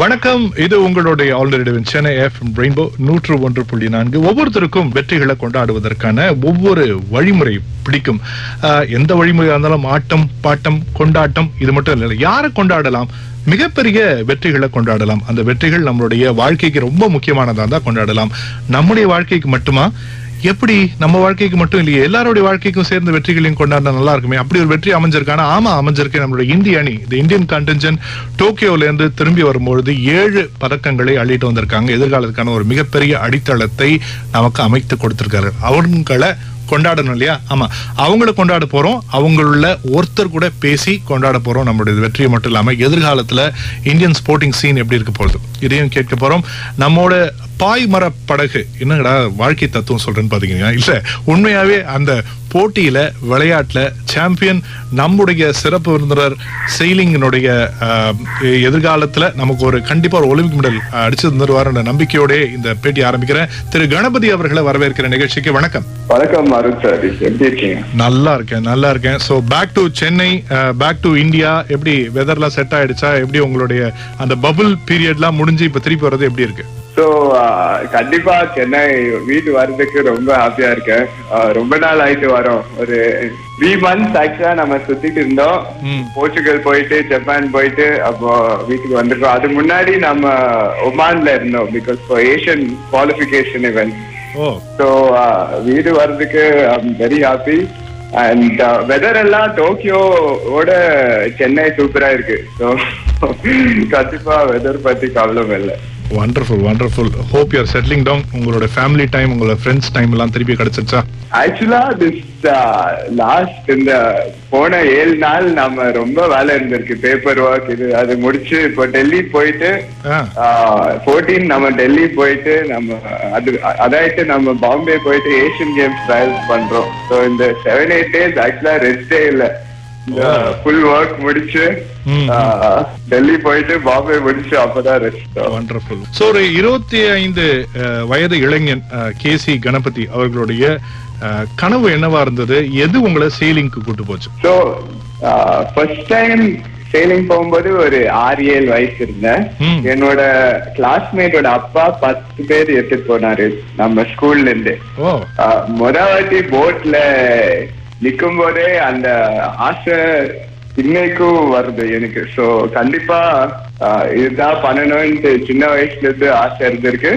வணக்கம். இது உங்களுடைய ஆல்ரெடி சென்னை எஃப் ரெயின்போ நூற்று ஒன்று புள்ளி நான்கு. ஒவ்வொருத்தருக்கும் வெற்றிகளை கொண்டாடுவதற்கான ஒவ்வொரு வழிமுறை பிடிக்கும். எந்த வழிமுறையாக இருந்தாலும் ஆட்டம் பாட்டம் கொண்டாட்டம் இது மட்டும் இல்லை யாரை கொண்டாடலாம்? மிகப்பெரிய வெற்றிகளை கொண்டாடலாம். அந்த வெற்றிகள் நம்மளுடைய வாழ்க்கைக்கு ரொம்ப முக்கியமானதா இருந்தா கொண்டாடலாம். நம்முடைய வாழ்க்கைக்கு மட்டுமா? எப்படி நம்ம வாழ்க்கைக்கு மட்டும் இல்லையே எல்லாருடைய வாழ்க்கைக்கும் சேர்ந்த வெற்றிகளையும் கொண்டாடினா நல்லா இருக்குமே. அப்படி ஒரு வெற்றி அமைஞ்சிருக்கான? ஆமா அமைஞ்சிருக்கு. நம்மளுடைய இந்திய அணி இந்த இந்தியன் கண்டென்ஜன் டோக்கியோல இருந்து திரும்பி வரும்பொழுது ஏழு பதக்கங்களை அள்ளிட்டு வந்திருக்காங்க. எதிர்காலத்துக்கான ஒரு மிகப்பெரிய அடித்தளத்தை நமக்கு அமைத்து கொடுத்திருக்காரு. அவங்களை கொண்டாடணும் இல்லையா? ஆமா. அவங்கள கொண்டாட போறோம். அவங்களுள்ள ஒருத்தர் கூட பேசி கொண்டாட போறோம். நம்மளுடைய வெற்றியை மட்டும் இல்லாம எதிர்காலத்துல இந்தியன் ஸ்போர்ட்டிங் சீன் எப்படி இருக்க போகுது? இதையும் கேட்க போறோம். நம்மோட பாய்மர படகு என்னங்கடா வாழ்க்கை தத்துவம் சொல்றேன்னு பாத்தீங்கன்னா இல்ல உண்மையாவே அந்த போட்டியில விளையாட்டுல சாம்பியன் நம்முடைய சிறப்பு விருந்தினர் செயிலிங்கினுடைய எதிர்காலத்துல நமக்கு ஒரு கண்டிப்பா ஒரு ஒலிம்பிக் மெடல் அடிச்சு தந்துருவார் நம்பிக்கையோட இந்த பேட்டி ஆரம்பிக்கிறேன். திரு கணபதி அவர்களை வரவேற்கிற நிகழ்ச்சிக்கு வணக்கம். வணக்கம் நல்லா இருக்கேன் நல்லா இருக்கேன். So back to Chennai back to India எப்படி வெதர்லாம் செட் ஆயிடுச்சா? எப்படி உங்களுடைய அந்த பபுள் பீரியட்லாம் முடிஞ்சு இப்ப திருப்பி வர்றது எப்படி இருக்கு? ஸோ கண்டிப்பா சென்னை வீட்டு வர்றதுக்கு ரொம்ப ஹாப்பியா இருக்கேன் ஆஹ் ரொம்ப நாள் ஆயிட்டு வரோம். ஒரு த்ரீ மந்த்ஸ் ஆக்சுவலா நம்ம சுத்திட்டு இருந்தோம். போர்ச்சுகல் போயிட்டு ஜப்பான் போயிட்டு அப்போ வீட்டுக்கு வந்திருக்கோம். அது முன்னாடி நம்ம ஒமான்ல இருந்தோம் because for Asian qualification event so வீடு வர்றதுக்கு I'm very happy and weather எல்லாம் டோக்கியோவோட சென்னை சூப்பரா இருக்கு. ஸோ கண்டிப்பா வெதர் பத்தி கவலை இல்லை wonderful wonderful hope you're settling down உங்களோட ஃபேமிலி டைம் உங்களோட ஃப்ரெண்ட்ஸ் டைம் எல்லாம் திருப்பி கிடைச்சிருச்சா? ஆக்சுவலா திஸ் லாஸ்ட் இந்த போன ஏழு நாள் நம்ம ரொம்ப வேலை இருந்திருக்கு. பேப்பர் ஒர்க் இது அது முடிச்சு இப்போ டெல்லி போயிட்டு ஃபோர்டீன் நம்ம டெல்லி போயிட்டு நம்ம அது அதாயிட்டு நம்ம பாம்பே போயிட்டு ஏஷியன் கேம்ஸ் ட்ரையல்ஸ் பண்றோம். ஸோ இந்த செவன் எயிட் டேஸ் ஆக்சுவலா ரெஸ்டே இல்ல. ஃபுல் ஒர்க் முடிச்சு டெல்லி போயிட்டு பாம்பே முடிச்சு அப்பதான் ரெஸ்ட் வண்டர்ஃபுல் சோ ஒரு இருபத்தி ஐந்து வயது இளைஞன் கே சி கணபதி அவர்களுடைய கனவு என்னவா இருந்தது? எது உங்களை சேலிங்க்கு கூட்டு போச்சு? ஸோ ஃபர்ஸ்ட் டைம் சேலிங் போகும்போது ஒரு ஆறு ஏழு வயசு இருந்தேன். என்னோட கிளாஸ்மேட்டோட அப்பா பத்து பேர் எடுத்துட்டு போனாரு நம்ம ஸ்கூல்ல இருந்து. முத வாட்டி போட்ல நிற்கும் போதே அந்த ஆசை இன்னைக்கும் வருது எனக்கு. சோ கண்டிப்பா இதுதான் பண்ணணும்னு சின்ன வயசுல இருந்து ஆசை இருந்திருக்கு.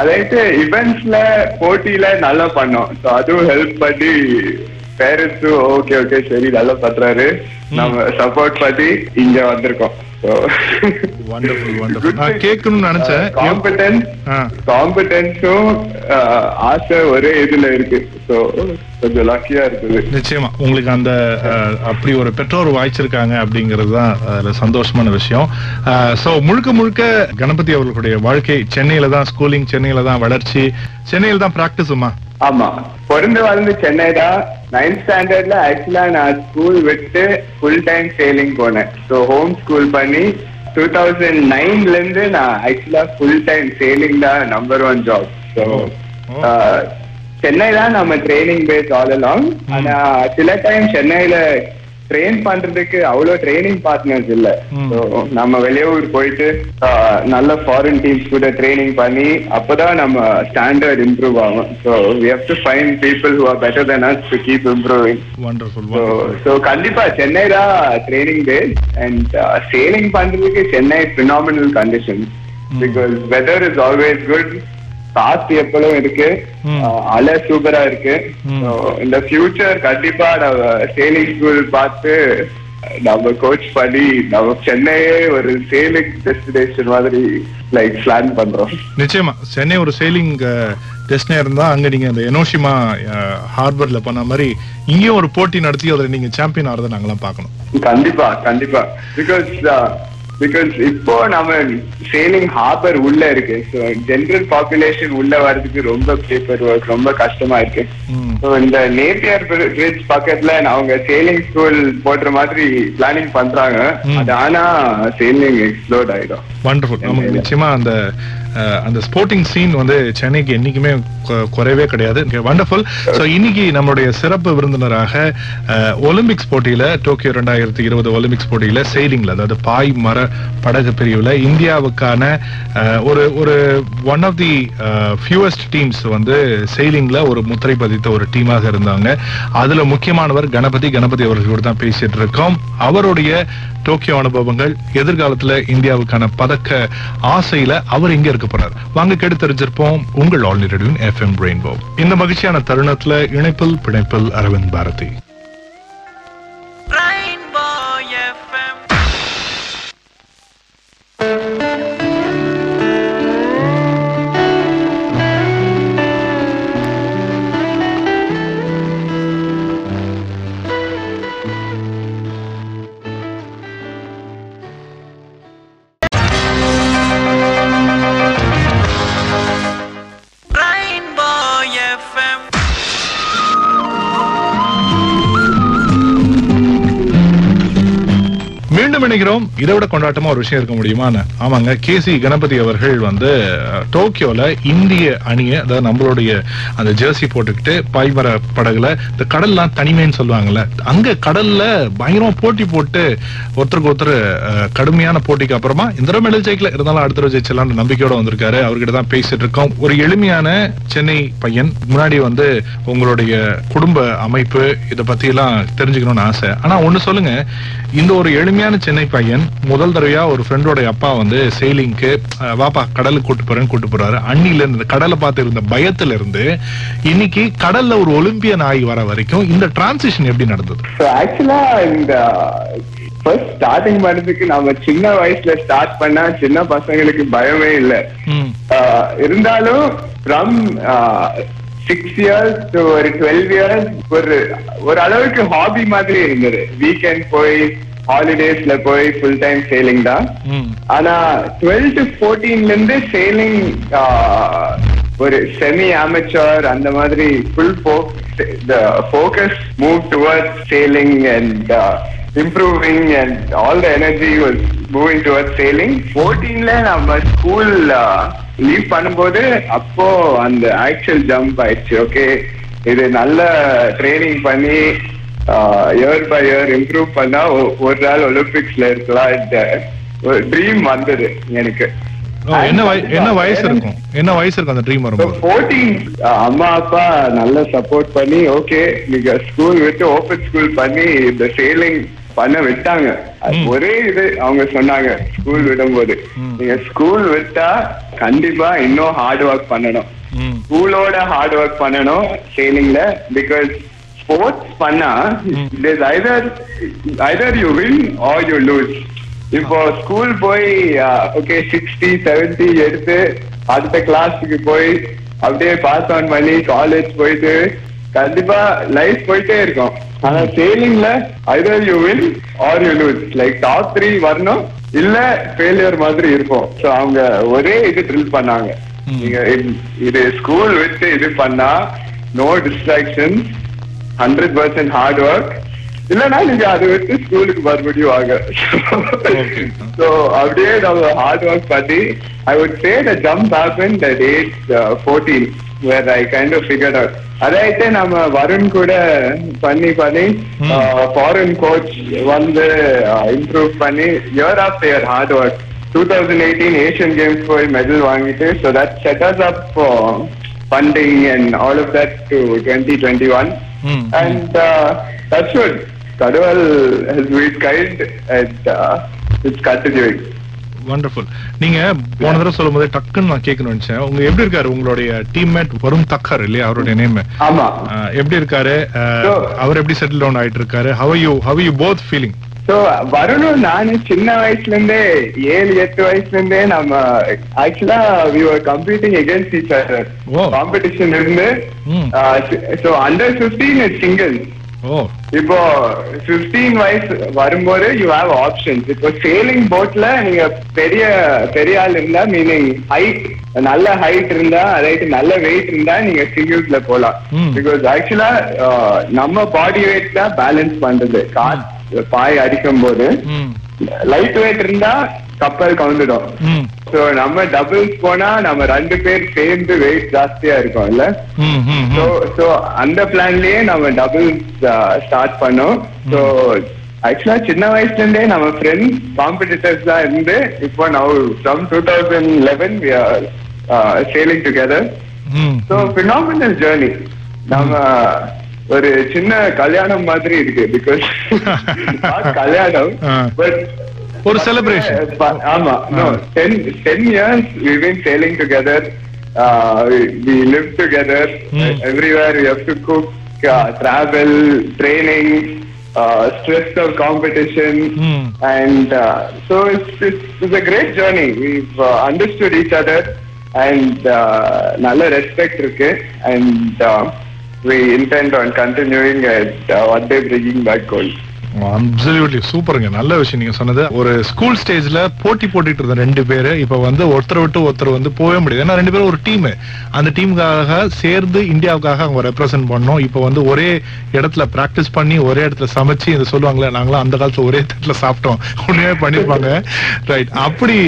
அதாவது இவெண்ட்ஸ்ல போட்டியில நல்லா பண்ணோம். சோ அதுவும் ஹெல்ப் பண்ணி பேரண்ட்ஸும் ஓகே ஓகே சரி நல்லா பண்றாரு. நம்ம சப்போர்ட் பண்ணி இங்க வந்திருக்கோம். வண்டர்ஃபுல் வண்டர்ஃபுல் நான் கேட்கணும்னு நினைச்சேன். காம்படன்ஸ் ஆ. காம்படன்ஸும் ஆசை ஒரே இதுல இருக்கு. கொஞ்சம் லக்கியா இருக்குது. நிச்சயமா. உங்களுக்கு அந்த அப்படி ஒரு பெற்றோர் வாய்ச்சிருக்காங்க அப்படிங்கிறது தான் அதுல சந்தோஷமான விஷயம். சோ முழுக்க முழுக்க கணபதி அவர்களுடைய வாழ்க்கை சென்னையில தான் ஸ்கூலிங் சென்னையில தான் வளர்ச்சி. சென்னையில தான் பிராக்டிஸுமா ஆமா. பிறந்து வளர்ந்து சென்னை தான். நைன்த் ஸ்டாண்டர்ட்ல ஆக்சுவலா நான் ஸ்கூல் விட்டு ஃபுல் டைம் சேலிங் போனேன். ஸோ ஹோம் ஸ்கூல் பண்ணி டூ தௌசண்ட் நைன்ல இருந்து நான் ஆக்சுவலா ஃபுல் டைம் சேலிங் தான் number one job so. Chennai தான் நம்ம ட்ரைனிங் பேஸ் ஆல் அலாங் ஆனா சில டைம் சென்னையில ட்ரெயின் பண்றதுக்கு அவ்வளவு ட்ரைனிங் பார்ட்னர்ஸ் இல்ல. நம்ம வெளியூர் போயிட்டு நல்ல ஃபாரின் டீம்ஸ் கூட ட்ரைனிங் பண்ணி அப்பதான் நம்ம ஸ்டாண்டர்ட் இம்ப்ரூவ் ஆகும். So we have to find people who are better than us to keep improving so so கண்டிப்பா சென்னை தான் ட்ரைனிங் பேஸ் அண்ட் சேலிங் பண்றதுக்கு Chennai phenomenal condition because weather is always good காத்து எப்பளும் இருக்கு. அலை சூப்பரா இருக்கு. இந்த ஃபியூச்சர் கண்டிப்பா நம்ம சேலிங் ஸ்கூல் பார்த்து நம்ம கோச் பண்ணி நம்ம சென்னையே ஒரு சேலிங் டெஸ்டினேஷன் மாதிரி லைக் பிளான் பண்றோம். நிச்சயமா. சென்னை ஒரு சேலிங் டெஸ்டினே இருந்தா அங்க நீங்க இந்த எனோஷிமா ஹார்பர்ல பண்ண மாதிரி இங்கேயும் ஒரு போட்டி நடத்தி அதுல நீங்க சாம்பியன் ஆறதை நாங்களாம் பார்க்கணும். கண்டிப்பா கண்டிப்பா. பிகாஸ் பிகாஸ் இப்போ நம்ம சேலிங் ஹார்பர் உள்ள இருக்கு. ஸோ ஜென்ரல் பாப்புலேஷன் உள்ள வர்றதுக்கு ரொம்ப பேப்பர் ஒர்க் ரொம்ப கஷ்டமா இருக்கு. ஸோ இந்த நேப்பியர் பிரிட்ஜ் பக்கத்துல அவங்க சேலிங் ஸ்கூல் போடுற மாதிரி பிளானிங் பண்றாங்க. அது ஆனா சேலிங் எக்ஸ்ப்ளோர்ட் ஆயிடும். வண்டர்ஃபுல் நமக்கு நிச்சயமா அந்த அந்த ஸ்போர்ட்டிங் சீன் வந்து சென்னைக்கு என்னைக்குமே குறைவே கிடையாது. வண்டர்ஃபுல் ஸோ இன்னைக்கு நம்மளுடைய சிறப்பு விருந்தினராக ஒலிம்பிக்ஸ் போட்டியில டோக்கியோ ரெண்டாயிரத்தி இருபது ஒலிம்பிக்ஸ் போட்டியில செயிலிங்ல அதாவது பாய் மர படகு பிரிவுல இந்தியாவுக்கான ஒரு ஒரு one of the fewest teams வந்து செயிலிங்ல ஒரு முத்திரை பதித்த ஒரு டீமாக இருந்தாங்க. அதுல முக்கியமானவர் கணபதி. கணபதி அவர்களோடு தான் பேசிட்டு இருக்கோம். அவருடைய டோக்கியோ அனுபவங்கள் எதிர்காலத்துல இந்தியாவுக்கான பதக்க ஆசையில அவர் எங்க இருக்க போறார். வாங்க கேட்டு தெரிஞ்சிருப்போம் உங்கள் ஆல் எஃப் எம் ரெயின்போ இந்த மகிழ்ச்சியான தருணத்துல இணைப்பில் பிணைப்பில் அரவிந்த் பாரதி. நினைக்கிறோம். இதை விட கொண்டாட்டமா ஒரு விஷயம் இருக்க முடியுமான்னு. ஆமாங்க கே சி கணபதி அவர்கள் வந்து டோக்கியோல இந்திய அணியை அதாவது நம்மளுடைய அந்த ஜெர்சி போட்டுக்கிட்டு பாய்மர படகுல இந்த கடல்லாம் தனிமைன்னு சொல்லுவாங்கல்ல அங்க கடல்ல பயங்கரமா போட்டி போட்டு ஒருத்தருக்கு ஒருத்தர் கடுமையான போட்டிக்கு அப்புறமா இந்த தடவை மெடல் ஜெயிக்கல. இருந்தாலும் அடுத்த தடவை ஜெயிச்சலாம்னு நம்பிக்கையோட வந்திருக்காரு. அவர்கிட்ட தான் பேசிட்டு இருக்கோம். ஒரு எளிமையான சென்னை பையன். முன்னாடி வந்து உங்களுடைய குடும்ப அமைப்பு இதை பத்தி எல்லாம் தெரிஞ்சுக்கணும்னு ஆசை. ஆனா ஒண்ணு சொல்லுங்க இந்த ஒரு எளிமையான சென்னை பையன் முதல் தடவையா ஒரு ஃப்ரெண்டோட அப்பா வந்து செயிலிங்க்கு வாப்பா கடலுக்கு கூட்டு போறேன்னு கூட்டு போறாரு. அன்னில இருந்து கடலை பார்த்து இருந்த பயத்துல இருந்து இன்னைக்கு கடல்ல ஒரு ஒலிம்பியன் ஆகி வர வரைக்கும் இந்த டிரான்சிஷன் எப்படி நடந்தது? ஆக்சுவலா இந்த ஃபர்ஸ்ட் ஸ்டார்டிங் பண்ணதுக்கு நம்ம சின்ன வயசுல ஸ்டார்ட் பண்ணா சின்ன பசங்களுக்கு பயமே இல்லை. இருந்தாலும் ஃப்ரம் சிக்ஸ் இயர்ஸ் ஒரு டுவெல் இயர்ஸ் ஒரு ஒரு அளவுக்கு ஹாபி மாதிரி இருந்தது. வீக்கெண்ட் போய் ஹாலிடேஸ்ல போய் ஃபுல் டைம் சேலிங் தான் ஆனா டுவெல் டு ஃபோர்டீன்ல இருந்து சேலிங் ஒரு செமி amateur அந்த மாதிரி full focus move towards sailing and improving and all the energy was moving towards sailing ஃபோர்டீன்ல நம்ம ஸ்கூல் லீவ் பண்ணும்போது அப்போ அந்த ஆக்சுவல் ஜம்ப் ஆயிடுச்சு. ஓகே இது நல்ல ட்ரைனிங் பண்ணி இயர் பை இயர் இம்ப்ரூவ் பண்ணா ஒரு நாள் ஒலிம்பிக்ஸ்ல இருக்கலாம் இந்த ட்ரீம் வந்தது எனக்கு. என்ன என்ன வயசு இருக்கும்? என்ன வயசு இருக்கும் அந்த ட்ரீம் வரும்போது? ஃபோர்டீன் அம்மா அப்பா நல்லா சப்போர்ட் பண்ணி ஓகே நீங்க ஸ்கூல் விட்டு ஓபன் ஸ்கூல் பண்ணி இந்த சேலிங் பண்ண விட்டாங்க. ஒரே இது அவங்க சொன்னாங்க ஸ்கூல் விடும்போது. நீங்க ஸ்கூல் விட்டா கண்டிப்பா இன்னும் ஹார்ட் ஒர்க் பண்ணணும். ஸ்கூலோட ஹார்ட் ஒர்க் பண்ணணும் சேலிங்ல பிகாஸ் ஸ்போர்ட்ஸ் பண்ணா there's either either you win or you lose. இப்போ ஸ்கூல் போய் ஓகே சிக்ஸ்டி செவன்டி எடுத்து அடுத்த கிளாஸுக்கு போய் அப்படியே பாஸ் ஆன் பண்ணி காலேஜ் போயிட்டு கண்டிப்பா லைஃப் போயிட்டே இருக்கும். ஆனா சேலிங்ல either you win or you lose. Like top three வரணும் இல்ல ஃபெயிலியர் மாதிரி இருக்கும். ஸோ அவங்க ஒரே இது ட்ரில் பண்ணாங்க. நீங்க இது- இது ஸ்கூல் விட்டு இது பண்ணா no distraction hundred percent hard work இல்லைன்னா நீங்க அதை விட்டு ஸ்கூலுக்கு மறுபடியும் வாங்க. Okay. ஸோ அப்படியே நம்ம ஹார்ட் ஒர்க் பண்ணி I would say the jump happen the date fourteen where I kind of figured out அதாயிட்டு நம்ம வருண் கூட பண்ணி பண்ணி Hmm. ஃபாரின் கோச் வந்து இம்ப்ரூவ் பண்ணி year after year hard work two thousand eighteen Asian Games போய் medal வாங்கிட்டு so that set us up funding and all of that to twenty twenty one hmm and that's good கடவுள் has been kind and it's continuing wonderful நீங்க போன தடவை சொல்லும் போது டக்குன்னு நான் கேட்கணும்னு நினைச்சேன். உங்க எப்படி இருக்காரு? உங்களுடைய டீம்மேட் வருண் தக்கர் இல்லையா? அவருடைய நேம் எப்படி இருக்காரு? அவர் எப்படி செட்டில் டவுன் ஆயிட்டு இருக்காரு how you how you both feeling so வருணும் நானு சின்ன வயசுல இருந்தே ஏழு எட்டு வயசுல இருந்தே நம்ம ஆக்சுவலா we are completing against each other. Competition இருந்து. So under fifteen it single இப்போ 15 வயசு வரும்போது யூ ஹாவ் ஆப்ஷன்ஸ் இப்போ சேலிங் போட்ல நீங்க பெரிய பெரிய ஆள் இருந்தா மீனிங் ஹைட் நல்ல ஹைட் இருந்தா ரைட் நல்ல வெயிட் இருந்தா நீங்க சிங்கிள்ஸ்ல போலாம். பிகாஸ் ஆக்சுவலா நம்ம பாடி வெயிட் தான் பேலன்ஸ் பண்றது கார் பாய் அடிக்கும் போது லைட் வெயிட் இருந்தா கப்பல் கவுந்துடும் சோ நம்ம டபுள்ஸ் போனா நம்ம ரெண்டு பேர் சேர்ந்து வெயிட் ஜாஸ்தியா இருக்கோம் இல்ல சோ. சோ அந்த பிளான்லயே நம்ம டபுள்ஸ் ஸ்டார்ட் பண்ணோம். சோ ஆக்சுவலா சின்ன வயசுல இருந்தே நம்ம ஃப்ரெண்ட்ஸ் காம்படிட்டர்ஸ் தான் இருந்து இப்போ now from two thousand eleven we are sailing together so phenomenal journey நம்ம ஒரு சின்ன கல்யாணம் மாதிரி இருக்கு பிகாஸ் கல்யாணம். பட் ஒரு celebration. ஆமா no. Ten ten years we uh, Hmm. we have to cook uh, travel training uh, stress of competition Hmm. and uh, so it's, it's it's a great journey we've uh, understood each other and uh, நல்ல respect இருக்கு uh, we intend on continuing at uh, what they bringing back gold absolutely சூப்பருங்க நல்ல விஷயம் நீங்க சொன்னது. ஒரு school ஸ்டேஜ்ல போட்டி போட்டுட்டு இருந்த ரெண்டு பேரு இப்ப வந்து ஒருத்தர் விட்டு ஒருத்தர் வந்து போகவே முடியாது. ஏன்னா ரெண்டு பேரும் ஒரு டீம் அந்த டீமுக்காக சேர்ந்து இந்தியாவுக்காக அவங்க ரெப்ரசென்ட் பண்ணோம். இப்ப வந்து ஒரே இடத்துல பிராக்டிஸ் பண்ணி ஒரே இடத்துல சமைச்சு இது சொல்லுவாங்களே நாங்களாம் அந்த காலத்துல ஒரே இடத்துல சாப்பிட்டோம். உண்மையாவே பண்ணிருப்பாங்க ரைட் அப்படி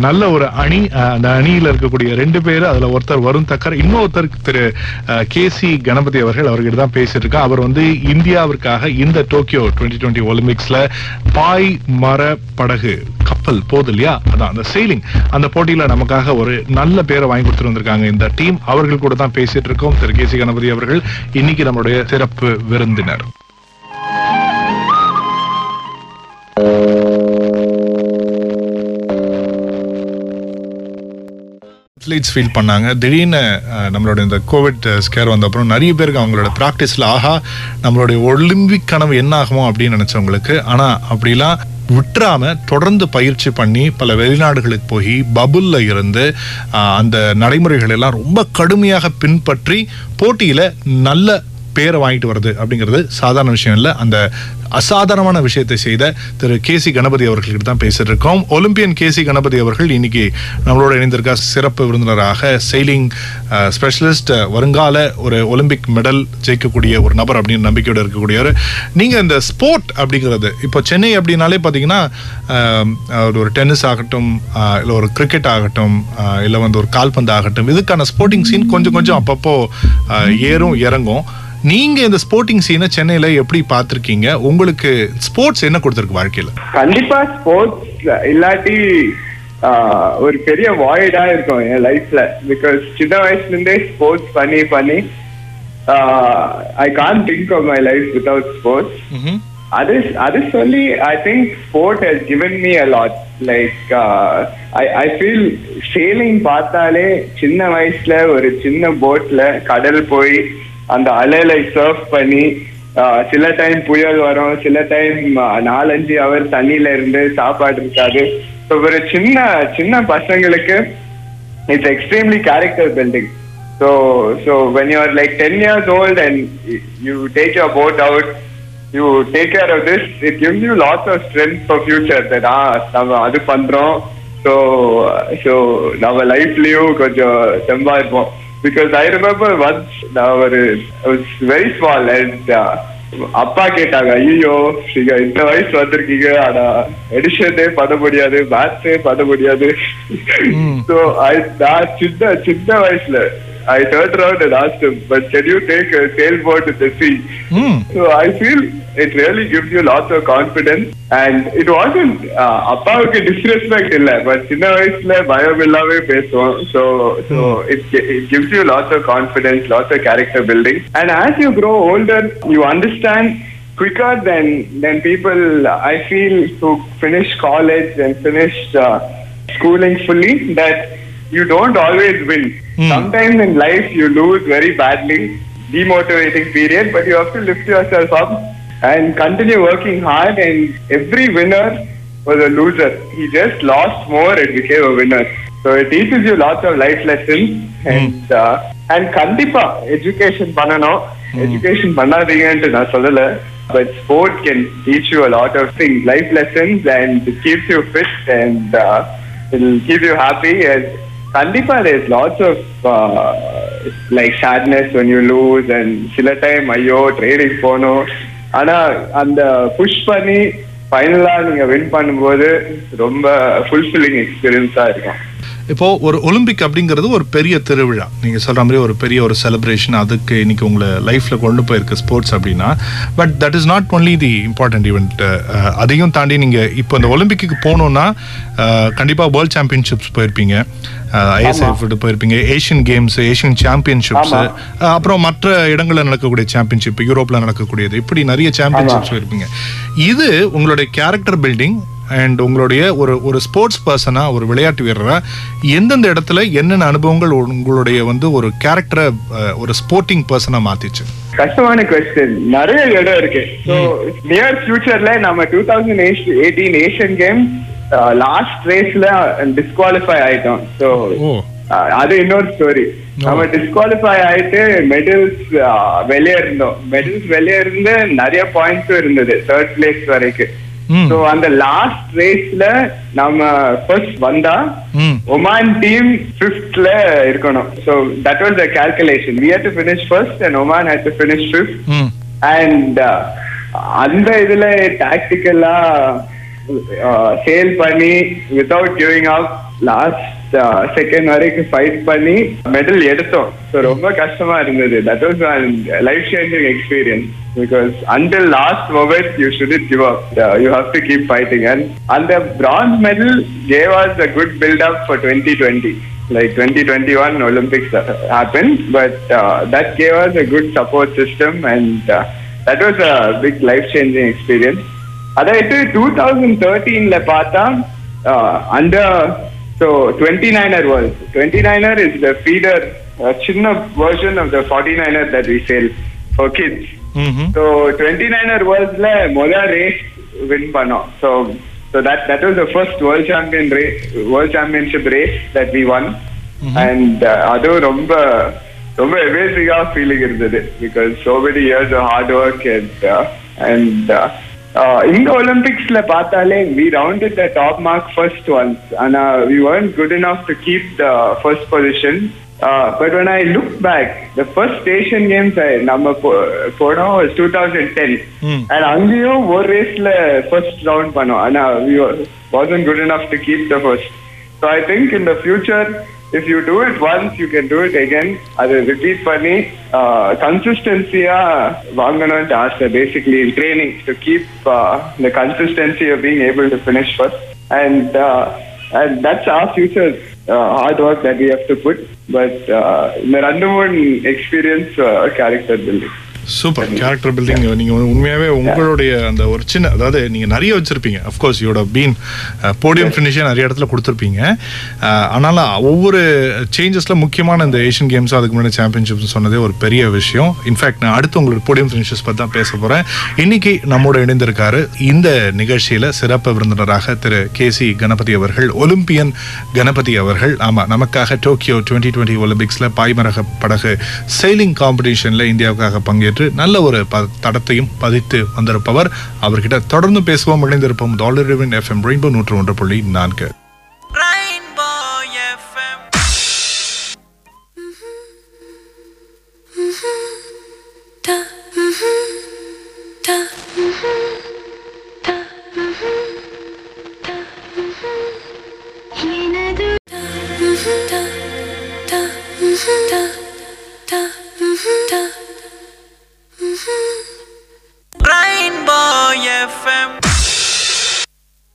நல்ல ஒரு அணி அஹ், அந்த அணியில இருக்கக்கூடிய ரெண்டு பேரு அதுல ஒருத்தர் வருண் தக்கர் இன்னொருத்தர் திரு கே சி கணபதி அவர்கள் அவர்கிட்ட தான் பேசிட்டு இருக்கா அவர் வந்து இந்தியாவிற்காக இந்த டோக்கியோ டுவெண்ட்டி டுவெண்ட்டி ஒலிம்பிக்ஸ்ல பாய் மர படகு கப்பல் போகுது இல்லையா அதான் அந்த சீலிங் அந்த போட்டியில நமக்காக ஒரு நல்ல பேரை வாங்கி கொடுத்துட்டு வந்திருக்காங்க இந்த டீம். அவர்கள் கூட தான் பேசிட்டு இருக்கோம். திரு கே சி கணபதி அவர்கள். இன்னைக்கு நம்மளுடைய சிறப்பு விருந்தினர். அத்லீட்ஸ் ஃபீல் பண்ணாங்க. திடீர்னு நம்மளுடைய நம்மளோட இந்த கோவிட் ஸ்கேர் வந்த அப்புறம் நிறைய பேருக்கு அவங்களோட ப்ராக்டிஸில் ஆஹா நம்மளுடைய ஒலிம்பிக் கனவு என்ன ஆகுமோ? அப்படின்னு நினச்சவங்களுக்கு ஆனால் அப்படிலாம் விட்டுறாம தொடர்ந்து பயிற்சி பண்ணி பல வெளிநாடுகளுக்கு போய் பபுல்ல இருந்து அந்த நடைமுறைகள் எல்லாம் ரொம்ப கடுமையாக பின்பற்றி போட்டியில் நல்ல பேரை வாங்கிட்டு வருது அப்படிங்கிறது சாதாரண விஷயம் இல்லை. அந்த அசாதாரணமான விஷயத்தை செய்த திரு கே சி கணபதி அவர்கள்கிட்ட தான் பேசிட்டு இருக்கோம். ஒலிம்பியன் கே சி கணபதி அவர்கள் இன்னைக்கு நம்மளோட இணைந்திருக்க சிறப்பு விருந்தினராக செயலிங் ஸ்பெஷலிஸ்ட் வருங்கால ஒரு ஒலிம்பிக் மெடல் ஜெயிக்கக்கூடிய ஒரு நபர் அப்படின்னு நம்பிக்கையோடு இருக்கக்கூடியவர். நீங்கள் இந்த ஸ்போர்ட் அப்படிங்கிறது இப்போ சென்னை அப்படின்னாலே பார்த்தீங்கன்னா ஒரு- ஒரு டென்னிஸ் ஆகட்டும் இல்லை ஒரு கிரிக்கெட் ஆகட்டும் இல்லை வந்து ஒரு கால்பந்து ஆகட்டும் இதுக்கான ஸ்போர்ட்டிங் சீன் கொஞ்சம் கொஞ்சம் அப்பப்போ ஏறும் இறங்கும். நீங்க இந்த ஸ்போர்ட்டிங் சீனை சென்னையில எப்படி பார்த்திருக்கீங்க? உங்களுக்கு ஸ்போர்ட்ஸ் என்ன கொடுத்திருக்கு வாழ்க்கையில? கண்டிப்பா ஸ்போர்ட்ஸ் இல்லாட்டி ஒரு பெரிய வாய்டா இருக்கும் என் லைஃப்ல பிகாஸ் சின்ன வயசுல இருந்தே ஸ்போர்ட்ஸ் பண்ணி பண்ணி I can't think of my life without sports அது அது சொல்லி I think sport has given me a lot like I I feel sailing பார்த்தாலே சின்ன வயசுல ஒரு சின்ன போட்ல கடல் போய் அந்த அலையில சர்ஃப் பண்ணி சில டைம் புயல் வரும் சில டைம் நாலஞ்சு அவர் தண்ணியில இருந்து சாப்பாடு இருக்காது ஸோ ஒரு சின்ன சின்ன பசங்களுக்கு it's extremely character building so so when you are like ten years old and you take your boat out you take care of this it gives you lots of strength for future that நம்ம அது பண்றோம் so so நம்ம லைஃப்லயும் கொஞ்சம் செம்பா இருப்போம் because I remember once நான் ஒரு I was very small and uh, அப்பா கேட்டாங்க ஐயோ நீங்க இந்த வயசு வந்திருக்கீங்க ஆனா எடிஷனே பண்ண முடியாது மேத்ஸே பண்ண முடியாது. so I நான் சின்ன சின்ன வயசுல I turned around and asked him, but can you take a sailboat in the sea? ம் So I feel it really gives you lots of confidence and it wasn't uh, அப்பாவுக்கு disrespect இல்ல but சின்ன வயசுல பயம் இல்லாம பேசுவோம் so so it, it gives you lots of confidence lots of character building and as you grow older you understand quicker than than people I feel who finish college and finish uh, schooling fully that you don't always win. Hmm. Sometimes in life you lose very badly, demotivating period, but you have to lift yourself up and continue working hard. And every winner was a loser. He just lost more and became a winner. So it teaches you lots of life lessons and uh, and kandipa education பண்ணணும் education பண்ணாதீங்கன்ட்டு நான் சொல்லல but sport can teach you a lot of things life lessons and it keeps you fit and uh, it'll keep you happy and கண்டிப்பா there lots of like like when you lose and சில time ஐயோ trading போகணும். ஆனா அந்த push பண்ணி ஃபைனலா நீங்க win பண்ணும்போது ரொம்ப ஃபுல்ஃபில்லிங் எக்ஸ்பீரியன்ஸா இருக்கும். இப்போ ஒரு ஒலிம்பிக் அப்படிங்கிறது ஒரு பெரிய திருவிழா. நீங்க சொல்ற மாதிரி ஒரு பெரிய ஒரு செலிப்ரேஷன் அதுக்கு இன்னைக்கு உங்களை லைஃப்ல கொண்டு போயிருக்கு ஸ்போர்ட்ஸ் அப்படின்னா but that is not only the important event அதையும் தாண்டி நீங்க இப்போ இந்த ஒலிம்பிக்கு போகணும்னா அஹ், கண்டிப்பா வேர்ல்ட் சாம்பியன்ஷிப்ஸ் போயிருப்பீங்க. ஐஎஸ்எஃப் போயிருப்பீங்க ஏஷியன் கேம்ஸ் ஏஷியன் சாம்பியன்ஷிப்ஸ். அப்புறம் மற்ற இடங்கள்ல நடக்கக்கூடிய சாம்பியன்ஷிப் யூரோப்ல நடக்கக்கூடியது இப்படி நிறைய சாம்பியன்ஷிப்ஸ் இருப்பீங்க இது உங்களுடைய கேரக்டர் பில்டிங் அண்ட் உங்களுடைய ஒரு ஒரு ஸ்போர்ட்ஸ் பர்சனா ஒரு விளையாட்டு வீரரா எந்தெந்த இடத்துல என்னென்ன அனுபவங்கள் உங்களுடைய வந்து ஒரு கேரக்டரை ஒரு ஸ்போர்ட்டிங் பர்சனா மாத்திச்சு? கஷ்டமான கொஸ்டின் நிறைய இடம் இருக்கு. ஸோ நியர் ஃபியூச்சர்ல நம்ம two thousand eighteen Asian game last ரேஸ்ல டிஸ்குவாலிஃபை ஆயிட்டோம். ஸோ அது இன்னொரு ஸ்டோரி நம்ம டிஸ்குவாலிஃபை ஆயிட்டு மெடல்ஸ் வெளியே இருந்தோம் மெடல்ஸ் வெளியே இருந்து நிறைய பாயிண்ட்ஸும் இருந்தது தேர்ட் பிளேஸ் வரைக்கும். ஸோ அந்த லாஸ்ட் ரேஸ்ல நம்ம ஃபர்ஸ்ட் வந்தா ஒமான் டீம் ஃபிஃப்த்ல இருக்கணும். So that was the calculation we had to finish first and Oman had to finish fifth and அந்த இதுல டாக்டிக்கலா சேல் பண்ணி without giving up last second வரைக்கும் ஃபைட் பண்ணி மெடல் எடுத்தோம் ஸோ ரொம்ப கஷ்டமா இருந்தது that was life changing experience because until last moment you should give up you have to keep fighting and அந்த bronze medal gave us a good build up for twenty twenty like 2021 Olympics uh, happened, but uh, that gave us a good support system and uh, that was a big life-changing experience. அதாவது two thousand தேர்ட்டீன்ல பார்த்தா under so twenty niner world twenty niner is the feeder சின்ன version of the forty niner that we sail for kids hmm so twenty niner வேர்ல்ட்ஸ்ல முதல் race win பண்ணோம் so so that that was the first world champion race world championship race that we won and அதுவும் ரொம்ப ரொம்ப அமேசிங்கா feeling இருந்தது because so many years hard work and and இந்த ஒலிம்பிக்ஸ்ல பார்த்தாலே we rounded the top mark first once ஆனா we weren't good enough to keep the first position but when I look back, the first Asian Games I நம்ம போனோம் was 2010 ம். and அங்கேயும் ஒரு ரேஸ்ல ஃபர்ஸ்ட் ரவுண்ட் பண்ணோம் ஆனா we were- wasn't good enough to keep the first so I think in the future if you do it once you can do it again அதை repeat பண்ணி கன்சிஸ்டன்சியா வாங்கணும்னு ஆசை basically in training to keep the consistency of being able to finish first and uh, and that's our future uh, hard work that we have to put but uh, இந்த ரெண்டு மூணு experience character building super character building நீங்க வந்து உண்மையாவே உங்களுடைய அந்த ஒரு சின்ன அதாவது நீங்க நிறைய வச்சிருப்பீங்க. அஃப்கோர்ஸ் யோட பீன் போடியம் ஃபினிஷே நிறைய இடத்துல கொடுத்துருப்பீங்க. அஹ், ஆனாலும் ஒவ்வொரு சேஞ்சஸ்ல முக்கியமான இந்த ஏஷியன் கேம்ஸ் அதுக்கு முன்னாடி சாம்பியன்ஷிப்ஸ் சொன்னதே ஒரு பெரிய விஷயம். இன்ஃபேக்ட் நான் அடுத்து உங்களுக்கு போடியம் ஃபினிஷஸ் பத்தி தான் பேச போறேன். இன்னைக்கு நம்மோட இணைந்திருக்காரு இந்த நிகழ்ச்சியில சிறப்பு விருந்தினராக திரு கே சி கணபதி அவர்கள் ஒலிம்பியன் கணபதி அவர்கள். ஆமா நமக்காக டோக்கியோ டுவெண்ட்டி டுவெண்ட்டி ஒலிம்பிக்ஸ்ல பாய்மரக படகு செயிலிங் காம்படிஷன்ல இந்தியாவுக்காக பங்கேற்று நல்ல ஒரு ப- தடத்தையும் பதித்து வந்திருப்பவர். அவர்கிட்ட தொடர்ந்து பேசுவோம். இணைந்திருப்போம். டாலரிவின் எஃப்எம் ரெயின்போ நூற்று ஒன்று புள்ளி நான்கு.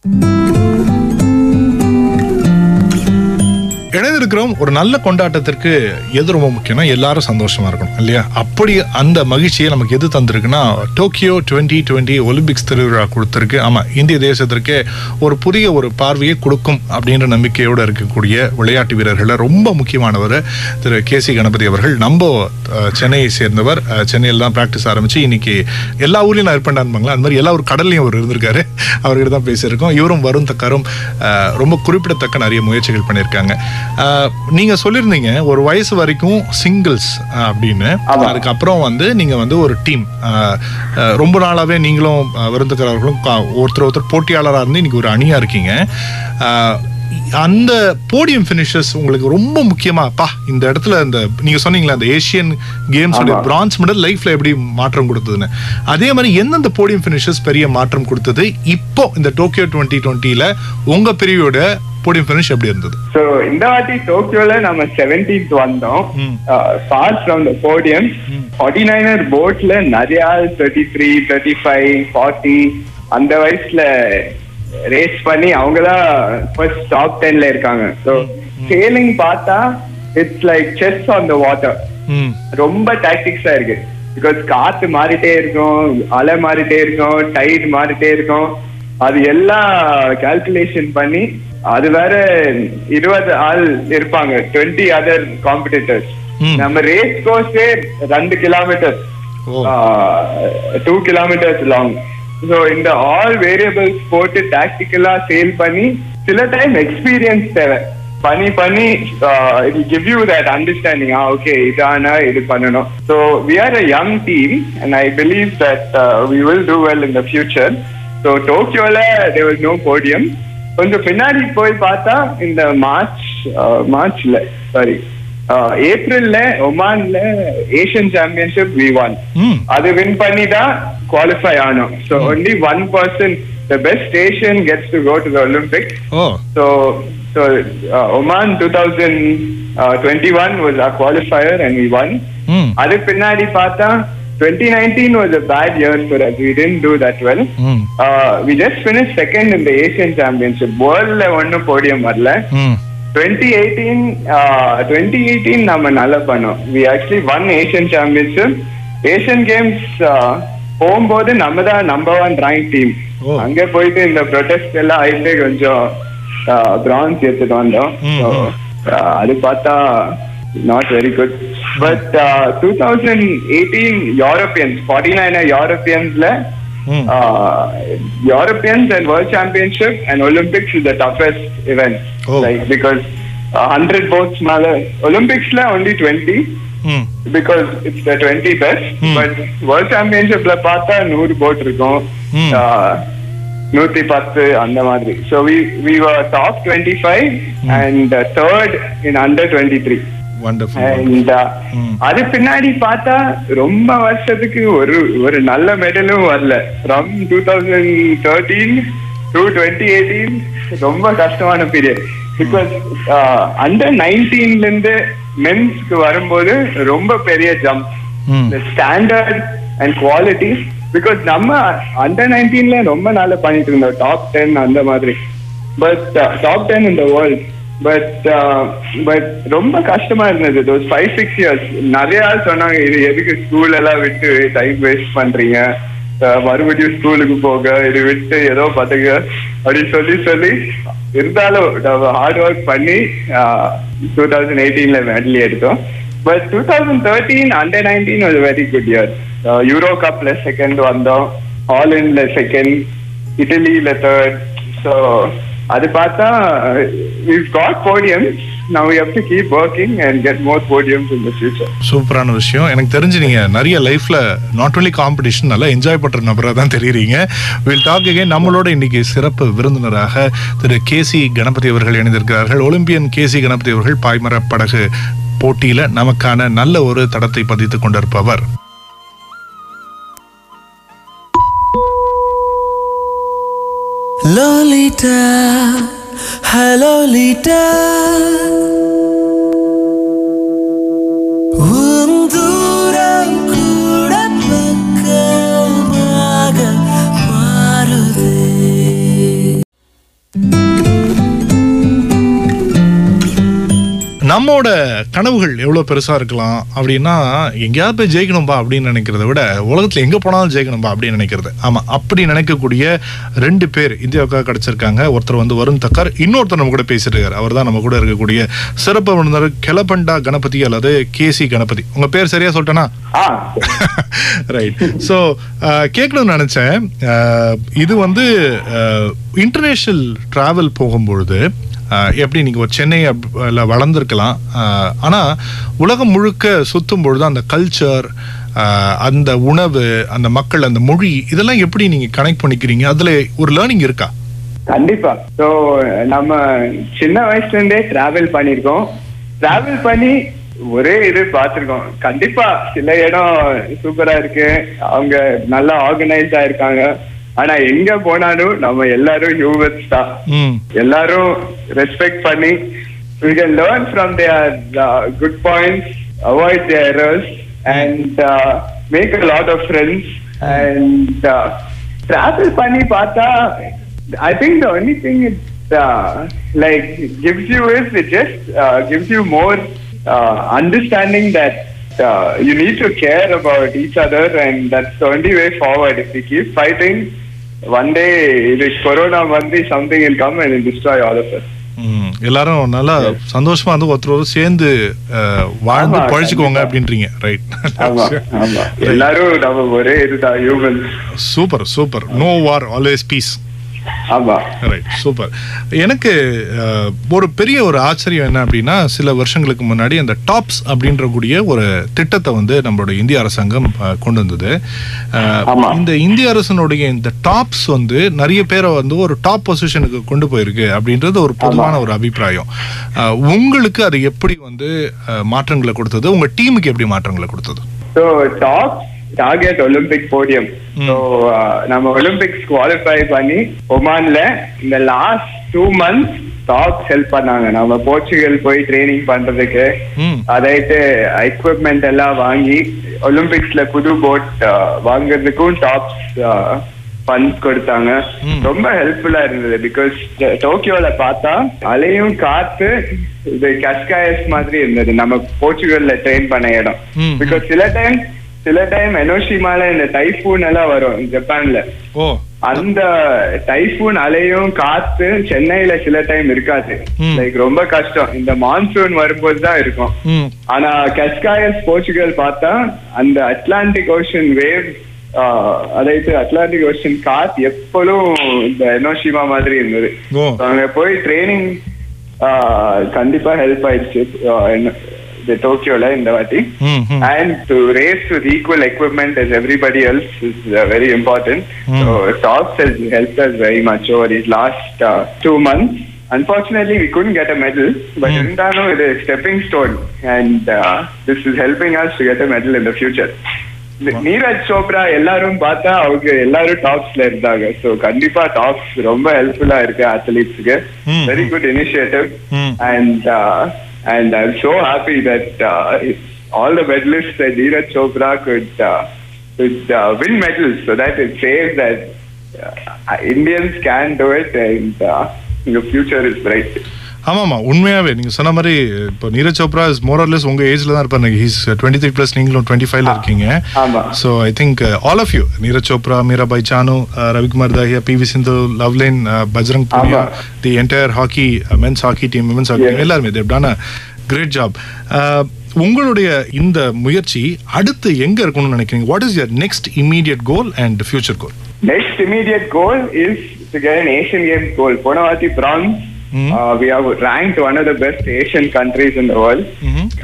Thank you. இருக்கிறோம். ஒரு நல்ல கொண்டாட்டத்திற்கு எது ரொம்ப முக்கியம்னா எல்லாரும் சந்தோஷமா இருக்கணும் இல்லையா? அப்படி அந்த மகிழ்ச்சியை நமக்கு எது தந்திருக்குன்னா டோக்கியோ டுவெண்ட்டி டுவெண்ட்டி ஒலிம்பிக்ஸ் திருவிழா கொடுத்துருக்கு. ஆமா இந்திய தேசத்திற்கே ஒரு புதிய ஒரு பார்வையை கொடுக்கும் அப்படின்ற நம்பிக்கையோடு இருக்கக்கூடிய விளையாட்டு வீரர்களில் ரொம்ப முக்கியமானவர் திரு கே சி கணபதி அவர்கள். நம்ம சென்னையை சேர்ந்தவர். சென்னையில் தான் ப்ராக்டிஸ் ஆரம்பிச்சு இன்னைக்கு எல்லா ஊர்லேயும் நான் இருப்பேன்டான்பாங்களா அந்த மாதிரி எல்லா ஒரு கடல்லையும் அவர் இருந்திருக்காரு. அவர்கிட்ட தான் பேசியிருக்கோம். இவரும் வரும் தக்காரும் ரொம்ப குறிப்பிடத்தக்க நிறைய முயற்சிகள் பண்ணியிருக்காங்க. நீங்க சொல்லியிருந்தீங்க ஒரு வயசு வரைக்கும் சிங்கிள்ஸ் அப்படின்னு. அதுக்கப்புறம் வந்து நீங்க வந்து ஒரு டீம் ரொம்ப நாளாவே நீங்களும் விருந்துக்கிறவர்களும் ஒருத்தர் ஒருத்தர் போட்டியாளராக இருந்து இன்னைக்கு ஒரு அணியா இருக்கீங்க. அந்த போடியம் ஃபினிஷஸ் உங்களுக்கு ரொம்ப முக்கியமா பா இந்த இடத்துல இந்த நீங்க சொன்னீங்களா அந்த ஏசியன் கேம்ஸ். பிரான்ஸ் மெடல் லைஃப்ல எப்படி மாற்றம் கொடுத்ததுன்னு. அதே மாதிரி எந்தெந்த போடியம் ஃபினிஷஸ் பெரிய மாற்றம் கொடுத்தது? இப்போ இந்த டோக்கியோ டுவெண்ட்டி டுவெண்ட்டில உங்க பிரிவோட போடியம் ஃபினிஷ் எப்படி இருந்தது? சோ இந்த வாட்டி டோக்கியோல நம்ம செவன்டீன்த் வந்தோம். Far from the podium forty niner போட்ல நிறைய thirty three thirty five forty அந்த வயசுல ரேஸ் பண்ணி அவங்க தான் ஃபர்ஸ்ட் டாப் டென்ல இருக்காங்க. ஸோ சேலிங் பார்த்தா it's like chess on the water ரொம்ப டாக்டிக்ஸா இருக்கு. பிகாஸ் காத்து மாறிட்டே இருக்கும் அலை மாறிட்டே இருக்கும் டைட் மாறிட்டே இருக்கும். அது எல்லாம் கால்குலேஷன் பண்ணி அது வேற இருபது ஆள் இருப்பாங்க டுவெண்ட்டி அதர் காம்படிட்டர்ஸ். நம்ம ரேஸ் கோர்ஸே ரெண்டு kilometre. Two kilometres long so இந்த ஆல் வேரியபிள்ஸ் போட்டு டாக்டிக்கலா சேல் பண்ணி சில டைம் எக்ஸ்பீரியன்ஸ் தேவை. பண்ணி பண்ணி it give you that understanding ah okay இதான இது பண்ணணும். So we are a young team and I believe that we will do well in the future so டோக்கியோல there was no podium கொஞ்சம் பின்னாடி போய் பார்த்தா இந்த மார்ச் மார்ச்ல சாரி ஏப்ரல்ல ஒமான்ல ஏஷியன் சாம்பியன்ஷிப் வி ஒன் அது வின் பண்ணி தான் குவாலிஃபை ஆனோம் so only one person the best Asian gets to go to the Olympic so so Oman two thousand twenty one was a qualifier and we won அது பின்னாடி பார்த்தா twenty nineteen was a bad year for us we didn't do that well hmm we just finish second இந்த Asian championship வேர்ல்ட்ல ஒன்றும் podium வரல. Twenty eighteen twenty eighteen நம்ம நல்லா பண்ணோம். We actually won Asian championship Asian Games போகும்போது நம்ம தான் நம்பர் ஒன் ரேங்க் டீம். அங்க போயிட்டு இந்த ப்ரொடெஸ்ட் எல்லாம் ஆயிட்டு கொஞ்சம் பிரான்ஸ் எடுத்துட்டு வந்தோம். So, ம். uh, அது பார்த்தா not very good but two thousand eighteen Europeans forty nine யூரோப்பியன்ஸ்ல hmm uh, Europeans and World Championship and Olympics is the toughest event. Oh. Like because uh, 100 boats mala Olympics la only 20 ம் because it's the 20 best. Hmm. But World Championship la பார்த்தா நூறு boat இருக்கும் Hmm. நூத்தி பத்து அந்த மாதிரி so we we were top twenty five and third in under twenty three அது பின்னாடி பார்த்தா ரொம்ப வருஷத்துக்கு ஒரு ஒரு நல்ல மெடலும் வரல. From two thousand thirteen to twenty eighteen ரொம்ப கஷ்டமான பீரியட் பிகாஸ் அண்டர் நைன்டீன்ல இருந்து மென்ஸ்க்கு வரும்போது ரொம்ப பெரிய jump standard and quality because நம்ம அண்டர் நைன்டீன்ல ரொம்ப நாளா பண்ணிட்டு இருந்தோம். டாப் டென் அந்த மாதிரி. But top ten in the world but but uh, ரொம்ப கஷ்டமா இருந்தது. தோஸ் ஃபைவ் சிக்ஸ் இயர்ஸ் நிறைய ஆள் சொன்னாங்க இது எதுக்கு ஸ்கூல் எல்லாம் விட்டு டைம் வேஸ்ட் பண்றீங்க? மறுபடியும் ஸ்கூலுக்கு போக இது விட்டு ஏதோ பத்துங்க. அப்படின்னு சொல்லி சொல்லி இருந்தாலும் ஹார்ட் ஒர்க் பண்ணி டூ தௌசண்ட் எயிட்டீன்ல மெடல் எடுத்தோம். But two thousand thirteen under nineteen ஒரு வெரி குட் இயர் யூரோ கப்ல செகண்ட் வந்தோம். ஹாலண்ட்ல செகண்ட் இட்டலியில தேர்ட் ஸோ அது பார்த்தா we've got podiums. Now we have to keep working and get more podiums in the future. சூப்பரான விஷயம். எனக்கு தெரிஞ்சு நீங்க நிறைய லைஃப்ல நாட் only காம்படிஷன் நல்லா என்ஜாய் பண்ற நபரா தான் தெரியுறீங்க. வில் டாக் again நம்மளோட இன்னைக்கு சிறப்பு விருந்தினராக திரு கேசி கணபதி அவர்கள் இணைந்திருக்கிறார்கள். ஒலிம்பியன் கேசி கணபதி அவர்கள் பாய்மர படகு போட்டியில நமக்கான நல்ல ஒரு தடத்தை பதித்துக் கொண்டிருப்பவர். Lolita, Lolita. உன் நம்மோட கனவுகள் எவ்வளவு பெருசா இருக்கலாம் அப்படின்னா எங்கேயாவது போய் ஜெயிக்கணும்பா அப்படின்னு நினைக்கிறத விட உலகத்துல எங்க போனாலும் ஜெயிக்கணும்பா அப்படின்னு நினைக்கிறது. ஆமா அப்படி நினைக்கக்கூடிய ரெண்டு பேர் இந்தியாவுக்காக கிடைச்சிருக்காங்க. ஒருத்தர் வந்து வருண் தக்கார் இன்னொருத்தர் நம்ம கூட பேசிட்டு இருக்காரு. அவர் தான் நம்ம கூட இருக்கக்கூடிய சிறப்பு விருந்தினர் கெலபண்டா கணபதி அல்லது கேசி கணபதி. உங்க பேர் சரியா சொல்லிட்டேனா? ரைட் ஸோ கேட்கணும்னு நினச்சேன். இது வந்து இன்டர்நேஷ்னல் ட்ராவல் போகும்பொழுது எப்படி நீங்கள் ஒரு சென்னை வளர்ந்துருக்கலாம். ஆனால் ஆனா உலகம் முழுக்க சுற்றும் பொழுது அந்த கல்ச்சர் அந்த உணவு அந்த மக்கள் அந்த மொழி இதெல்லாம் எப்படி நீங்கள் கனெக்ட் பண்ணிக்கிறீங்க? அதுல ஒரு லேர்னிங் இருக்கா? கண்டிப்பா. ஸோ நம்ம சின்ன வயசுல இருந்தே டிராவல் பண்ணிருக்கோம் டிராவல் பண்ணி ஒரே இது பார்த்துருக்கோம். கண்டிப்பா சில இடம் சூப்பரா இருக்கு. அவங்க நல்லா ஆர்கனைஸ்டா இருக்காங்க. ஆனா எங்க போனாலும் நம்ம எல்லாரும் ஹியூமன்ஸ் தான் ம் எல்லாரும் ரெஸ்பெக்ட் பண்ணி we can learn from their uh, good points avoid their errors and uh, make a lot of friends and uh, travel பண்ணி பார்த்தா I think the only thing it uh, like gives you is it just uh, gives you more uh, understanding that uh, you need to care about each other and that's the only way forward if we keep fighting one day this corona one day something will come and will destroy all of us. ம். எல்லாரும் நல்லா சந்தோஷமா வந்து ஒருத்தர் சேர்ந்து வாழ்ந்து பழிச்சுக்கோங்க. அப்படின்றீங்க. Right எல்லாரும் நம்ம ஒரே இதுதான் super super. No war always peace right super எனக்கு ஒரு பெரிய ஒரு ஆச்சரியம் என்ன அப்படின்னா சில வருஷங்களுக்கு முன்னாடி அந்த டாப்ஸ் அப்படின்ற கூடிய ஒரு திட்டத்தை வந்து நம்மளோட இந்திய அரசாங்கம் கொண்டு வந்தது. இந்த இந்திய அரசனுடைய இந்த டாப்ஸ் வந்து நிறைய பேரை வந்து ஒரு டாப் பொசிஷனுக்கு கொண்டு போயிருக்கு அப்படின்றது ஒரு பொதுவான ஒரு அபிப்பிராயம். உங்களுக்கு அது எப்படி வந்து மாற்றங்களை கொடுத்தது? உங்க டீமுக்கு எப்படி மாற்றங்களை கொடுத்தது? So top target Olympic podium so நம்ம ஒலிம்பிக்ஸ் குவாலிஃபை பண்ணி ஒமான்ல இந்த last two months TOPS help பண்ணாங்க. நம்ம போர்ச்சுகல் போய் ட்ரைனிங் பண்றதுக்கு. ம் அதாயிட்டு எக்யூப்மெண்ட் எல்லாம் வாங்கி ஒலிம்பிக்ஸ்ல புது போட் வாங்குறதுக்கும் டாப்ஸ் ஃபண்ட்ஸ் கொடுத்தாங்க. ம். ரொம்ப ஹெல்ப்ஃபுல்லா இருந்தது பிகாஸ் டோக்கியோல பார்த்தா அலையும் காத்து இது கஸ்காயஸ் மாதிரி இருந்தது. நம்ம போர்ச்சுகல்ல ட்ரெயின் பண்ண இடம். பிகாஸ் சில டைம் சில டைம் எனோஷிமால இந்த டைஃபூன் எல்லாம் வரும் ஜப்பான்ல. ஓ. அந்த டைஃபூன் அலையும் காத்து சென்னையில சில டைம் இருக்காது. லைக் ரொம்ப கஷ்டம். இந்த மான்சூன் வரும்போது தான் இருக்கும். ஆனா கஸ்காயஸ் போர்ச்சுகல் பார்த்தா அந்த அட்லாண்டிக் ஓஷன் வேவ் அதாவது அட்லாண்டிக் ஓஷன் காத் எப்போதும் இந்த எனோஷிமா மாதிரி இருந்தது. அங்க போய் ட்ரைனிங் கண்டிப்பா ஹெல்ப் ஆயிடுச்சு. ஆஹ் என்ன- இந்த டோக்கியோல இந்த வாட்டி ம் ம் and to race with equal equipment as everybody else is uh, very important. Hmm. So TOPS has helped us very much over these last uh, two months. Unfortunately, we couldn't get a medal, but Hmm. Irindano is a stepping stone, and uh, this is helping us to get a medal in the future. Wow. Neeraj Chopra எல்லாரும் பார்த்தா அவங்க எல்லாரும் டாப்ஸ்ல இருந்தாங்க so கண்டிப்பா tops ரொம்ப ஹெல்ப்ஃபுல்லா இருக்கு அத்லீட்ஸ்க்கு Hmm. Very good initiative Hmm. and uh, I'm so happy that uh, all the medalists that Neeraj Chopra could uh, could uh, win medals, so that it says that uh, Indians can do it, and uh, the future is bright. ஆமாமா உண்மையாவே நீங்க சொன்ன மாதிரி இப்போ Neeraj Chopra is more or less உங்க ஏஜ்ல தான் இருப்பாரு ஹீஸ் டுவெண்ட்டி த்ரீ பிளஸ் நீங்களும் டுவெண்ட்டி ஃபைவ்ல இருக்கீங்க ஆமா. So I think all of you Neeraj Chopra Mirabai Chanu uh, Ravikumar Dahiya P V Sindhu Lovlina Bajrang Punia. The entire hockey men's hockey team women's hockey team. எல்லாருமே தேவ்டான great job உங்களுடைய இந்த முயற்சி அடுத்து எங்க இருக்கணும்னு நினைக்கிறீங்க what is your next immediate goal and future goal Next immediate goal is to get an Asian Games gold. Ponavati bronze. Mhm. Uh, we are ranked one of the best Asian countries in the world.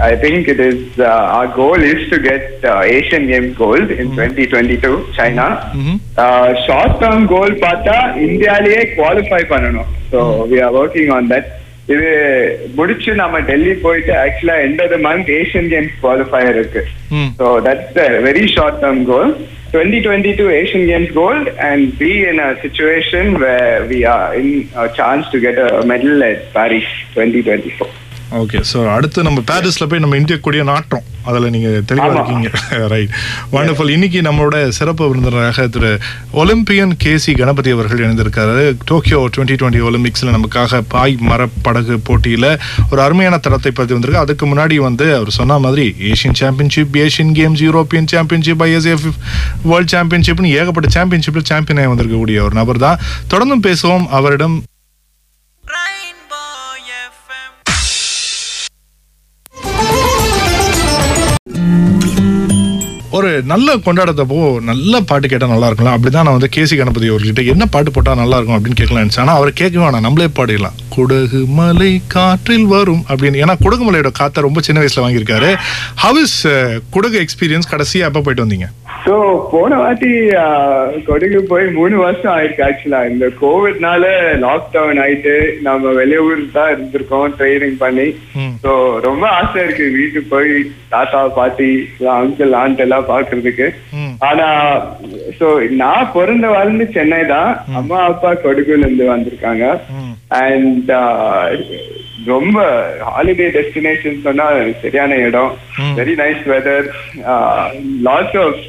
I think it is uh, our goal is to get uh, Asian Games gold in 2022 China. Mhm. Uh, short term goal பார்த்தா இந்தியாலயே qualify பண்ணணும் so we are working on that இது முடிச்சு நம்ம டெல்லி போயிட்டு ஆக்சுவலா end of the month Asian Games qualifier இருக்கு ம் So that's a very short term goal. 2022 Asian Games gold and be in a situation where we are in a chance to get a medal at Paris 2024. Okay so அடுத்து நம்ம பாரிஸ்ல போய் நம்ம இந்திய கொடியை நாட்டுறோம். அதுல நீங்க தெளிவா ஆமா. இருக்கீங்க. ரைட் வண்டர்ஃபுல் இன்னைக்கு நம்மளோட சிறப்பு விருந்தினராக திரு ஒலிம்பியன் கேசி கணபதி அவர்கள் இணைந்திருக்காரு. டோக்கியோ டுவெண்ட்டி டுவெண்ட்டி ஒலிம்பிக்ஸ்ல நமக்காக பாய் மரப்படகு போட்டியில ஒரு அருமையான தரத்தை பத்தி வந்திருக்கு. அதுக்கு முன்னாடி வந்து அவர் சொன்ன மாதிரி Asian championship Asian Games European championship ISF world சாம்பியன்ஷிப்னு ஏகப்பட்ட சாம்பியன்ஷிப்ல சாம்பியனாக வந்திருக்கக்கூடிய ஒரு நபர் தான் தொடர்ந்தும் பேசுவோம். அவரிடம் ஒரு நல்ல கொண்டாடத்தப்போ நல்ல பாட்டு கேட்டால் நல்லா இருக்கலாம் அப்படிதான் நான் வந்து கேசி கணபதி அவர்கிட்ட என்ன பாட்டு போட்டால் நல்லா இருக்கும் அப்படின்னு கேட்கலாம் ஆனால் அவர் கேட்க வேணாம். நம்மளே பாடிடலாம். குடகு மலை காற்றில் வரும் அப்படின்னு. ஏன்னா குடகு மலையோட காத்தை ரொம்ப சின்ன வயசில் வாங்கியிருக்காரு. ஹவ் இஸ் குடகு எக்ஸ்பீரியன்ஸ் கடைசியாக எப்போ போயிட்டு வந்தீங்க? ஸோ போன வாட்டி ஆஹ், கொடகு போய் மூணு வருஷம் ஆயிருக்கு ஆக்சுவலா இந்த கோவிட்னால லாக்டவுன் ஆயிட்டு நம்ம வெளியூர் தான் இருந்திருக்கோம் ட்ரைனிங் பண்ணி. ஸோ ரொம்ப ஆசை இருக்கு வீட்டுக்கு போய் தாத்தா பாட்டி அங்கிள் ஆண்ட் எல்லாம் பாக்குறதுக்கு. ஆனா சோ நான் பிறந்த வளர்ந்து சென்னை தான் அம்மா அப்பா கொடகுல இருந்து வந்திருக்காங்க. அண்ட் ரொம்ப ஹாலிடே டெஸ்டினேஷன் சொன்னா சரியான இடம். Very nice weather lots of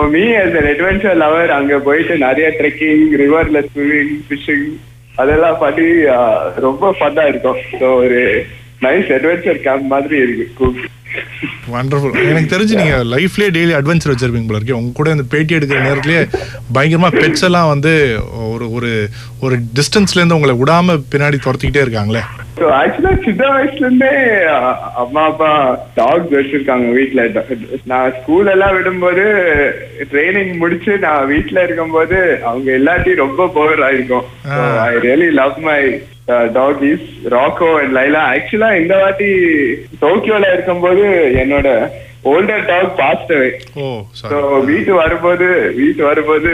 for me as an adventure lover அங்க போயிட்டு நிறைய ட்ரெக்கிங் ரிவர்ல ஸ்விமிங் ஃபிஷிங் அதெல்லாம் பண்ணி ரொம்ப ஃபன்னா இருக்கும். ஸோ ஒரு நைஸ் அட்வென்ச்சர் கேம்ப் மாதிரி இருக்கு. கூப்பிட்டு வண்டர்ஃபுல் எனக்கு தெரிஞ்சு நீங்க லைஃப்லயே டெய்லி அட்வென்ச்சர் வச்சிருப்பீங்க போல இருக்கு. உங்க கூட இந்த பேட்டி எடுக்கிற நேரத்திலேயே பயங்கரமா பெட்ஸ் எல்லாம் வந்து ஒரு ஒரு ஒரு டிஸ்டன்ஸ்ல இருந்து உங்களை விடாம பின்னாடி துரத்திக்கிட்டே இருக்காங்களே. ஸோ ஆக்சுவலா சின்ன வயசுல இருந்தே அம்மா அப்பா டாக்ஸ் வச்சிருக்காங்க வீட்ல. நான் ஸ்கூல் எல்லாம் விடும்போது ட்ரைனிங் முடிச்சு நான் வீட்ல இருக்கும்போது அவங்க எல்லாத்தையும் ரொம்ப போர் ஆயிருக்கும். I really love my dog is Rocco and Laila ஆக்சுவலா இந்த வாட்டி டோக்கியோல இருக்கும்போது என்னோட ஓல்டர் டாக் பாஸ்ட் சாரி வீட்டு வரும்போது வீட்டு வரும்போது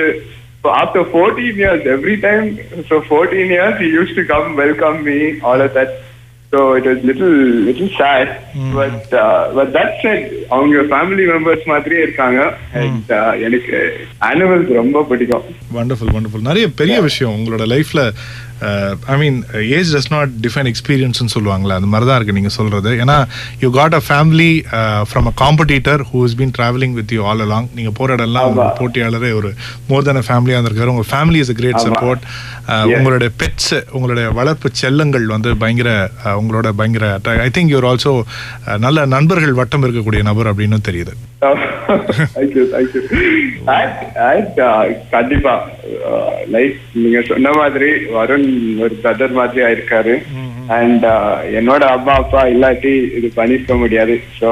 so after 14 years every time so 14 years he used to come welcome me all of that. So it was little little sad. But uh, but that said அவங்க family members மாதிரியே இருக்காங்க. And uh, எனக்கு animals ரொம்ப பிடிக்கும். Wonderful wonderful நிறைய பெரிய விஷயம் உங்களோட லைஃப்ல I mean age does not define எக்ஸ்பீரியன்ஸ்னு சொல்லுவாங்களே அந்த மாதிரி தான் இருக்கு நீங்க சொல்றது. ஏன்னா you got a family from a competitor who is been travelling with you all along நீங்க போற இடம்லாம் ஒரு ஆமா. போட்டியாளரே ஒரு மோர் தென் ஃபேமிலியா இருந்திருக்காரு. உங்க family is a great. Support. உங்களுடைய பெட்ஸ் உங்களுடைய வளர்ப்பு செல்லங்கள் வந்து பயங்கர uh, உங்களோட பயங்கர ஐ திங்க் யூர் ஆல்சோ நல்ல நண்பர்கள் வட்டம் இருக்கக்கூடிய நபர் அப்படின்னு தெரியுது. கண்டிப்பா லைஃப் நீங்க சொன்ன மாதிரி வருண் ஒரு பிரதர் மாதிரி ஆயிருக்காரு. அண்ட் என்னோட அம்மா அப்பா இல்லாட்டி இது பண்ணிருக்க முடியாது. ஸோ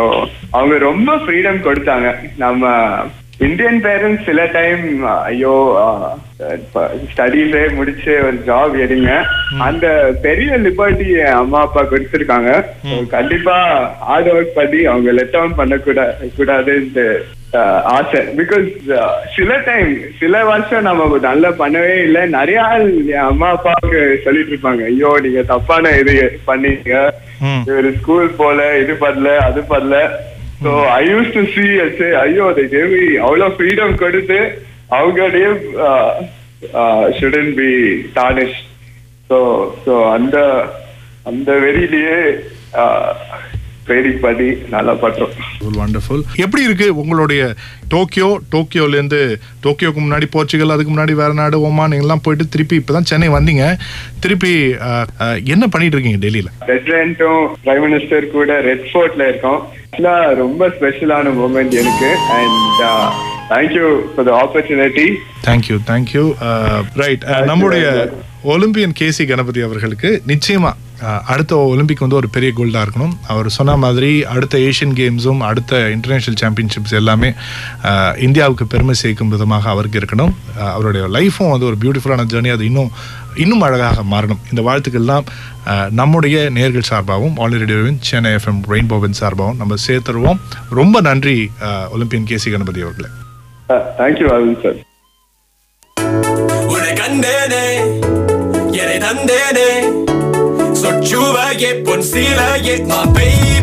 அவங்க ரொம்ப ஃப்ரீடம் கொடுத்தாங்க. நம்ம இந்தியன் பேரண்ட்ஸ் சில டைம் ஐயோ ஸ்டடீஸே முடிச்சு ஒரு ஜாப் எடுங்க. அந்த பெரிய லிபர்ட்டி அம்மா அப்பா கொடுத்துருக்காங்க. கண்டிப்பா ஹார்ட் ஒர்க் பண்ணி அவங்க லெட் டவுன் பண்ணக்கூடா கூடாதுன்ட்டு அஹ், ஆசை. பிகாஸ் சில டைம் சில வருஷம் நம்ம நல்லா பண்ணவே இல்லை. நிறைய ஆள் என் அம்மா அப்பாவுக்கு சொல்லிட்டு இருப்பாங்க. ஐயோ நீங்க தப்பான இது பண்ணீங்க. ஒரு ஸ்கூல் போல இது பண்ணல அது பண்ணல. So I use to see say ஐயோ they gave me அவ்வளோ ஃப்ரீடம் கொடுத்து அவங்க name shouldn't be Danish so so அந்த அந்த வெறியிலேயே uh, ட்ரைனிங் பண்ணி நல்லா பண்றோம் வண்டர்ஃபுல் எப்படி இருக்கு உங்களுடைய டோக்கியோ? டோக்கியோல இருந்து டோக்கியோக்கு முன்னாடி போர்ச்சுகல் அதுக்கு முன்னாடி வேற நாடு ஓமான் எல்லாம் போயிட்டு திருப்பி இப்பதான் சென்னை வந்தீங்க. திருப்பி என்ன பண்ணிட்டு இருக்கீங்க டெல்லியில? பிரசிடென்ட்டும் பிரைம் மினிஸ்டர் கூட ரெட் ஃபோர்ட்ல இருக்கோம். ஆக்சுவலா ரொம்ப ஸ்பெஷலான மூமெண்ட் எனக்கு. And thank you for the opportunity thank you thank you right நம்முடைய ஒலிம்பியன் கேசி கணபதி அவர்களுக்கு நிச்சயமா அடுத்த ஒலிம்பிக் வந்து ஒரு பெரிய கோல்டா இருக்கணும். அவர் சொன்ன மாதிரி அடுத்த ஏஷியன் கேம்ஸும் அடுத்த இன்டர்நேஷனல் சாம்பியன்ஷிப்ஸ் எல்லாமே இந்தியாவுக்கு பெருமை சேர்க்கும் விதமாக அவருக்கு இருக்கணும். அவருடைய லைஃப்பும் வந்து ஒரு பியூட்டிஃபுல்லான ஜேர்னி அது இன்னும் இன்னும் அழகாக மாறணும். இந்த வாழ்த்துக்கள்லாம் நம்முடைய நேர்கள் சார்பாகவும் ஆல் ரேடியோவின் சென்னை எஃப்எம் ரெயின்போவின் சார்பாகவும் நம்ம சேர்த்துருவோம். ரொம்ப நன்றி ஒலிம்பியன் கேசி கணபதி அவர்களே. தேங்க்யூ அருண் சார் கண்டேனே தந்தேனே. Kou bagye, pon si lagye, ma peyi.